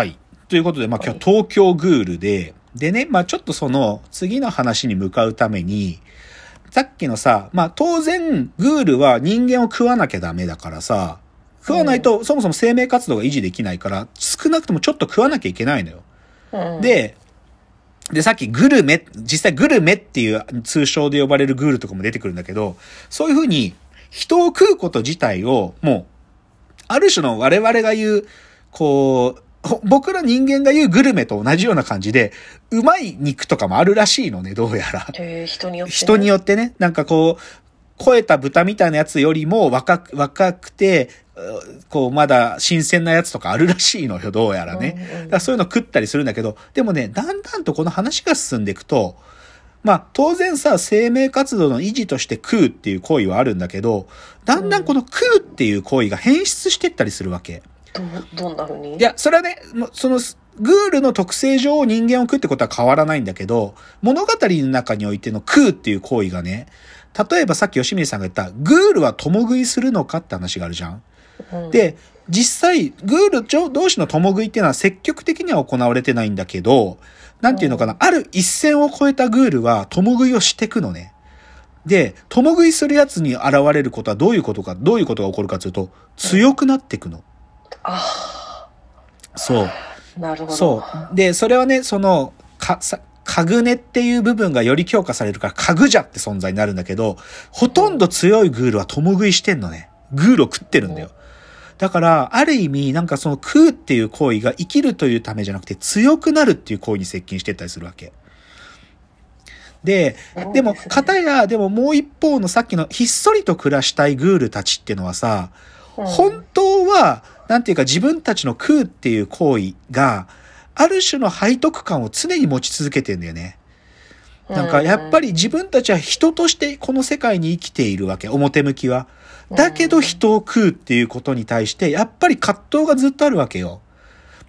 はい。ということで、まあ今日東京グールで、でね、まあちょっとその次の話に向かうために、さっきのさ、まあ当然グールは人間を食わなきゃダメだからさ、食わないとそもそも生命活動が維持できないから、少なくともちょっと食わなきゃいけないのよ。うん、で、で、さっきグルメ、実際グルメっていう通称で呼ばれるグールとかも出てくるんだけど、そういうふうに人を食うこと自体をもう、ある種の我々が言う、こう、ほ僕ら人間が言うグルメと同じような感じで、うまい肉とかもあるらしいのね、どうやら。えー人によって、ね。人によってね、なんかこう、肥えた豚みたいなやつよりも若く、若くて、うこう、まだ新鮮なやつとかあるらしいのよ、どうやらね。うんうんだからそういうの食ったりするんだけど、でもね、だんだんとこの話が進んでいくと、まあ、当然さ、生命活動の維持として食うっていう行為はあるんだけど、だんだんこの食うっていう行為が変質してったりするわけ。どどんな風に？いや、それはね、その、グールの特性上人間を食うってことは変わらないんだけど、物語の中においての食うっていう行為がね、例えばさっき吉水さんが言った、グールは共食いするのかって話があるじゃん。うん、で、実際、グール同士の共食いっていうのは積極的には行われてないんだけど、なんていうのかな、ある一線を越えたグールは共食いをしてくのね。で、共食いするやつに現れることはどういうことか、どういうことが起こるかというと、強くなっていくの。あそう。あ、なるほど。そう。で、それはね、その、か、さ、かぐねっていう部分がより強化されるから、かぐじゃって存在になるんだけど、ほとんど強いグールは共食いしてんのね。グールを食ってるんだよ。だから、ある意味、なんかその食うっていう行為が生きるというためじゃなくて、強くなるっていう行為に接近してったりするわけ。で、でも、片や、でももう一方のさっきのひっそりと暮らしたいグールたちっていうのはさ、うん本当は、なんていうか自分たちの食うっていう行為が、ある種の背徳感を常に持ち続けてんだよね。なんかやっぱり自分たちは人としてこの世界に生きているわけ、表向きは。だけど人を食うっていうことに対して、やっぱり葛藤がずっとあるわけよ。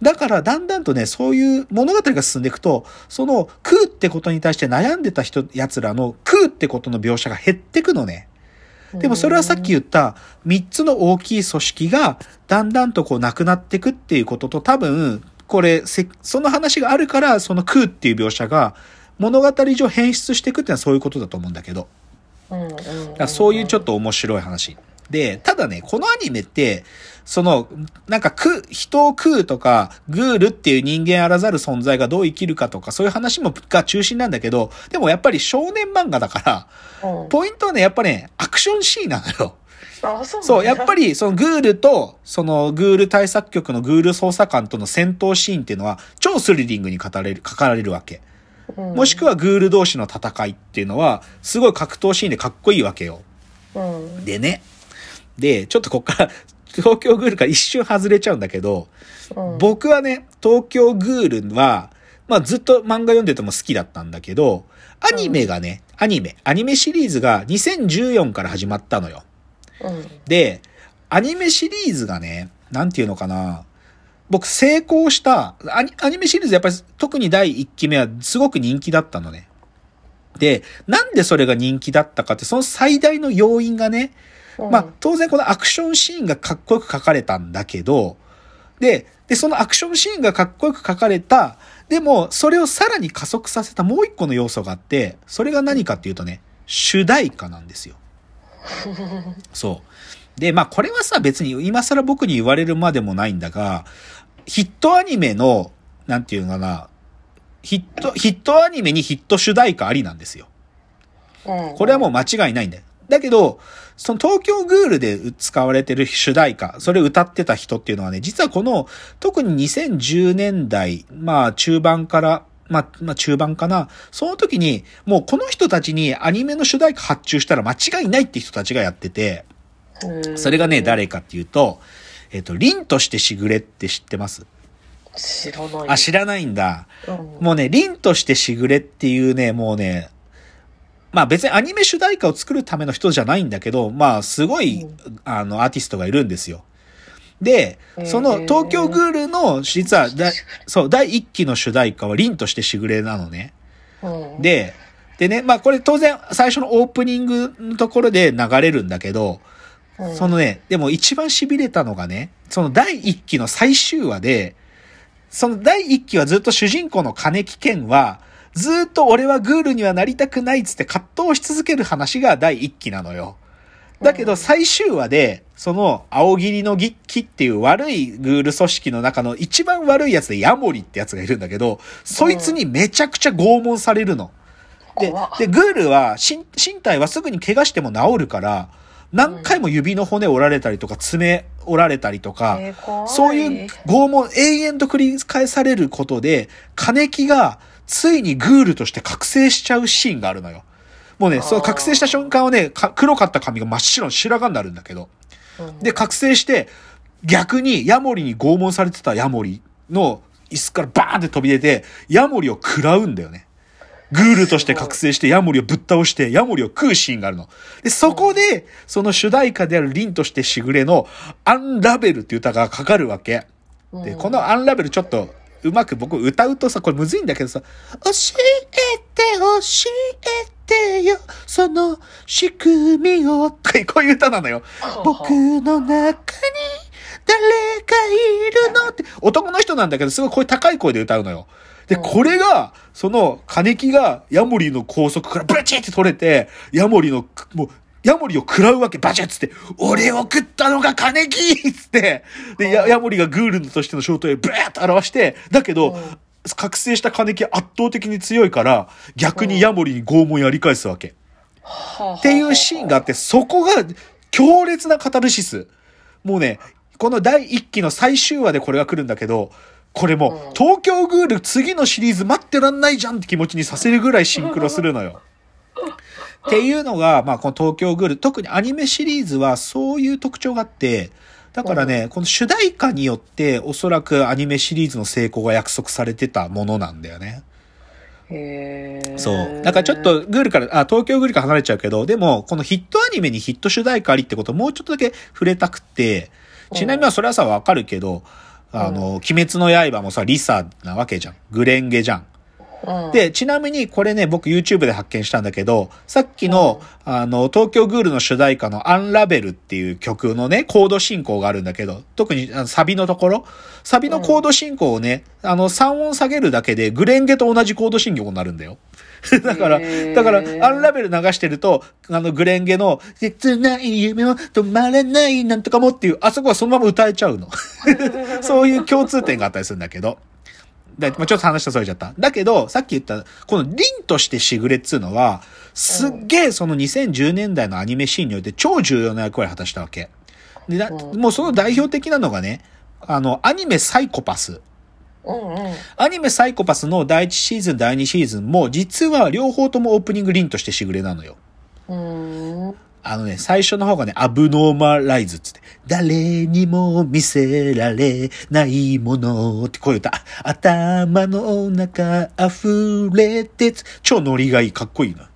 だからだんだんとね、そういう物語が進んでいくと、その食うってことに対して悩んでた人、奴らの食うってことの描写が減ってくのね。でもそれはさっき言った3つの大きい組織がだんだんとこうなくなっていくっていうことと多分、これ、せその話があるから、その食うっていう描写が物語上変質していくっていうのはそういうことだと思うんだけど。そういうちょっと面白い話。で、ただね、このアニメって、その、なんか食う、人を食うとか、グールっていう人間あらざる存在がどう生きるかとか、そういう話も、が中心なんだけど、でもやっぱり少年漫画だから、うんポイントはね、やっぱね、アクションシーンなのよ。あそうそう、やっぱり、り、そのグールと、そのグール対策局のグール捜査官との戦闘シーンっていうのは、超スリリングに語れる、書かれるわけ。もしくは、はグール同士の戦いっていうのは、すごい格闘シーンでかっこいいわけよ。うんでね。で、ちょっとこっから、東京グールから一瞬外れちゃうんだけど、うん僕はね、東京グールは、まあずっと漫画読んでても好きだったんだけど、アニメがね、アニメ、アニメシリーズが2014から始まったのよ。うんで、アニメシリーズがね、なんていうのかな。僕成功した、アニアニメシリーズやっぱり特に第1期目はすごく人気だったのね。で、なんでそれが人気だったかって、その最大の要因がね、うんまあ当然このアクションシーンがかっこよく書かれたんだけど、で、で、そのアクションシーンがかっこよく書かれた、でもそれをさらに加速させたもう一個の要素があって、それが何かっていうとね、主題歌なんですよ。そう。で、まあこれはさ別に今更僕に言われるまでもないんだが、ヒットアニメの、なんていうのかな、ヒット、ヒットアニメにヒット主題歌ありなんですよ。うんこれはもう間違いないんだよ。だけど、その東京グールで使われてる主題歌、それを歌ってた人っていうのはね、実はこの、特に2010年代、まあ中盤から、まあ、まあ中盤かな。その時に、もうこの人たちにアニメの主題歌発注したら間違いないって人たちがやってて、うんそれがね、誰かっていうと、えっ、と、凛としてしぐれって知ってます？知らない。あ、知らないんだ。うんもうね、凛としてしぐれっていうね、もうね、まあ別にアニメ主題歌を作るための人じゃないんだけど、まあすごい、うん。あの、アーティストがいるんですよ。で、その東京グールの、実はだ、そう、第一期の主題歌は凛としてしぐれなのね。うん、で、でね、まあこれ当然最初のオープニングのところで流れるんだけど、うん。そのね、でも一番痺れたのがね、その第一期の最終話で、その第一期はずっと主人公の金木健は、ずっと俺はグールにはなりたくないっつって葛藤し続ける話が第一期なのよ。だけど最終話で、その青霧の儀器っていう悪いグール組織の中の一番悪いやつでヤモリってやつがいるんだけど、そいつにめちゃくちゃ拷問されるの。でで、グールは身、身体はすぐに怪我しても治るから、何回も指の骨折られたりとか、爪折られたりとか、そういう拷問永遠と繰り返されることで、金木がついにグールとして覚醒しちゃうシーンがあるのよ。もうね、その覚醒した瞬間はね、か黒かった髪が真っ白の白髪になるんだけど。うんで、覚醒して、逆にヤモリに拷問されてたヤモリの椅子からバーンって飛び出て、ヤモリを食らうんだよね。グールとして覚醒してヤモリをぶっ倒してヤモリを食うシーンがあるの。で、そこで、その主題歌である凛としてしぐれのアンラベルっていう歌がかかるわけ。で、うんこのアンラベルちょっとうまく僕歌うとさ、これむずいんだけどさ、教えて教えてよ、その仕組みを、と かこういう歌なのよ。僕の中に誰がいるのって、男の人なんだけど、すごい声高い声で歌うのよ。で、うんこれが、その、金木がヤモリの高速からブチって取れて、ヤモリの、もう、ヤモリを食らうわけ、バチッつって、俺を食ったのが金木！つって、で、ヤヤモリがグールとしての正体をブーッと表して、だけど、うん。覚醒した金木圧倒的に強いから、逆にヤモリに拷問やり返すわけ。っていうシーンがあって、そこが強烈なカタルシス。もうね、この第1期の最終話でこれが来るんだけど、これも東京グール次のシリーズ待ってらんないじゃんって気持ちにさせるぐらいシンクロするのよ。っていうのが、まあ、この東京グール、特にアニメシリーズはそういう特徴があって、だからね、この主題歌によって、おそらくアニメシリーズの成功が約束されてたものなんだよね。へーそう。だからちょっとグールから、あ、東京グールから離れちゃうけど、でも、このヒットアニメにヒット主題歌ありってことをもうちょっとだけ触れたくて、ちなみにまあそれはさ、わかるけど、あの、鬼滅の刃もさ、リサなわけじゃん。グレンゲじゃん。うんで、ちなみにこれね、僕 YouTube で発見したんだけど、さっきの、あの、東京グールの主題歌のアンラベルっていう曲のね、コード進行があるんだけど、特にあのサビのところ、サビのコード進行をね、あの、3音下げるだけで、グレンゲと同じコード進行になるんだよ。だから、だから、アンラベル流してると、あの、グレンゲの、切ない夢も止まらないなんとかもっていう、あそこはそのまま歌えちゃうの。そういう共通点があったりするんだけど。だまあ、ちょっと話したそれちゃった。だけど、さっき言った、この凛としてしぐれっつうのは、すっげえその2010年代のアニメシーンにおいて超重要な役割を果たしたわけ。で、だうんもうその代表的なのがね、あの、アニメサイコパス。うんうんアニメサイコパスの第1シーズン、第2シーズンも、実は両方ともオープニング凛としてしぐれなのよ。うーんあのね、最初の方がね、アブノーマライズっつって、誰にも見せられないものってこういう歌。頭の中溢れてつ、超ノリがいい、かっこいいな。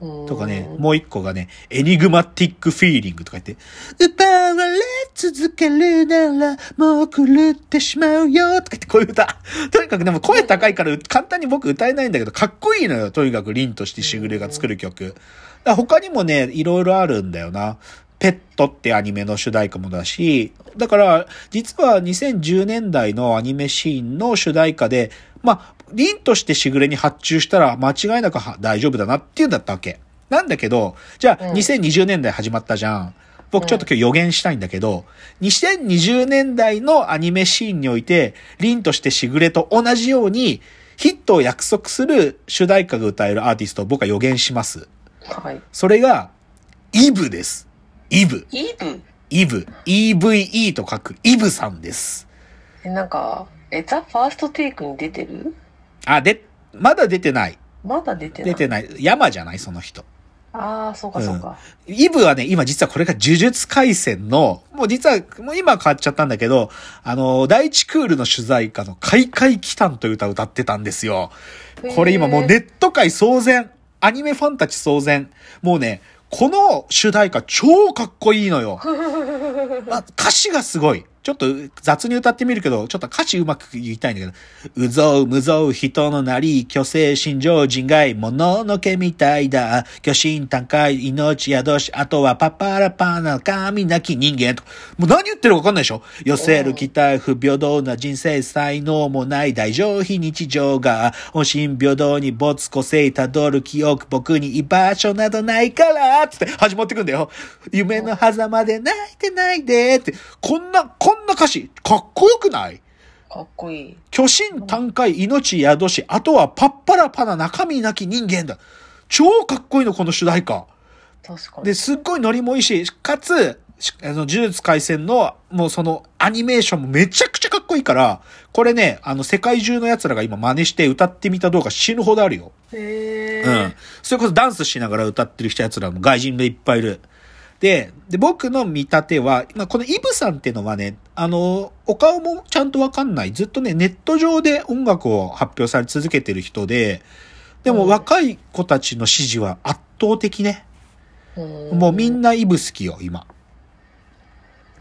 うんとかね、もう一個がね、エニグマティックフィーリングとか言って、奪われ続けるなら、もう狂ってしまうよとか言って、こういう歌。とにかくでも声高いから簡単に僕歌えないんだけど、かっこいいのよ。とにかく凛としてしぐれが作る曲。他にもね、いろいろあるんだよな。ペットってアニメの主題歌もだし、だから、実は2010年代のアニメシーンの主題歌で、まあ、凛としてしぐれに発注したら間違いなくは大丈夫だなっていうんだったわけ。なんだけど、じゃあ、うん2020年代始まったじゃん。僕ちょっと今日予言したいんだけど、2020年代のアニメシーンにおいて、凛としてしぐれと同じように、ヒットを約束する主題歌が歌えるアーティストを僕は予言します。はいそれが、イブです。イブ。イブ？イブ。EVE と書くイブさんです。えなんかえザ・ファーストテイクに出てる？あ、で、まだ出てない。まだ出てない？出てない。山じゃない？その人。ああそうかそうか、イブはね、今実はこれが呪術回戦の、もう実は、もう今は変わっちゃったんだけど、あの、第一クールの取材歌の開会祈祷という歌を歌ってたんですよ。これ今もうネット界騒然。アニメファンたち騒然。もうね、この主題歌超かっこいいのよ。あ歌詞がすごい。ちょっと雑に歌ってみるけど、ちょっと歌詞うまく言いたいんだけど、うぞうむぞう人のなり、虚勢心情人外、もののけみたいだ。巨神短海、命宿し、あとはパパラパーな神なき人間と。もう何言ってるかわかんないでしょ寄せる期待不平等な人生、才能もない大乗非日常が、本心平等に没個性たどる記憶、僕に居場所などないから、つって始まってくんだよ。夢の狭間で泣いてないで、って。こんな、こんな歌詞、かっこよくない？かっこいい。巨神短海命宿し、あとはパッパラパな中身なき人間だ。超かっこいいの、この主題歌。確かに。で、すっごいノリもいいし、かつ、しあの、呪術廻戦の、もうその、アニメーションもめちゃくちゃかっこいいから、これね、あの、世界中の奴らが今真似して歌ってみた動画死ぬほどあるよ。へーうん。それこそダンスしながら歌ってる人奴らも外人でいっぱいいる。で、で、僕の見立ては、まあ、このイブさんっていうのはね、あの、お顔もちゃんとわかんない。ずっとね、ネット上で音楽を発表され続けてる人で、でもうん若い子たちの支持は圧倒的ね。もうみんなイブ好きよ、今。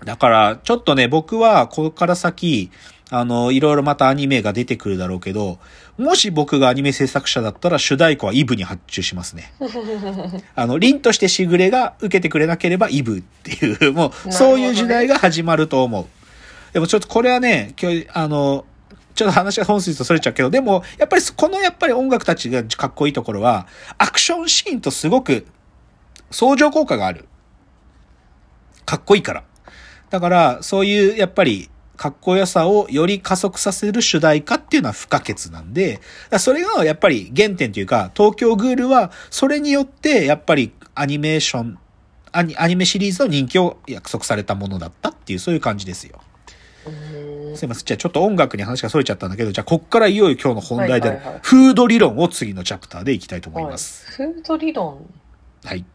だから、ちょっとね、僕はここから先、あの、いろいろまたアニメが出てくるだろうけど、もし僕がアニメ制作者だったら主題歌はイブに発注しますね。あの、凛としてしぐれが受けてくれなければイブっていう、もう、そういう時代が始まると思う。でもちょっとこれはね、今日、あの、ちょっと話が本筋とそれちゃうけど、でも、やっぱりこのやっぱり音楽たちがかっこいいところは、アクションシーンとすごく相乗効果がある。かっこいいから。だから、そういう、やっぱり、かっこよさをより加速させる主題歌っていうのは不可欠なんで、それがやっぱり原点というか、東京グールは、それによって、やっぱりアニメーション、アニアニメシリーズの人気を約束されたものだったっていう、そういう感じですよ。うんすいません。じゃあちょっと音楽に話が逸れちゃったんだけど、じゃあこっからいよいよ今日の本題であるフード理論を次のチャプターでいきたいと思います。はいフード理論はい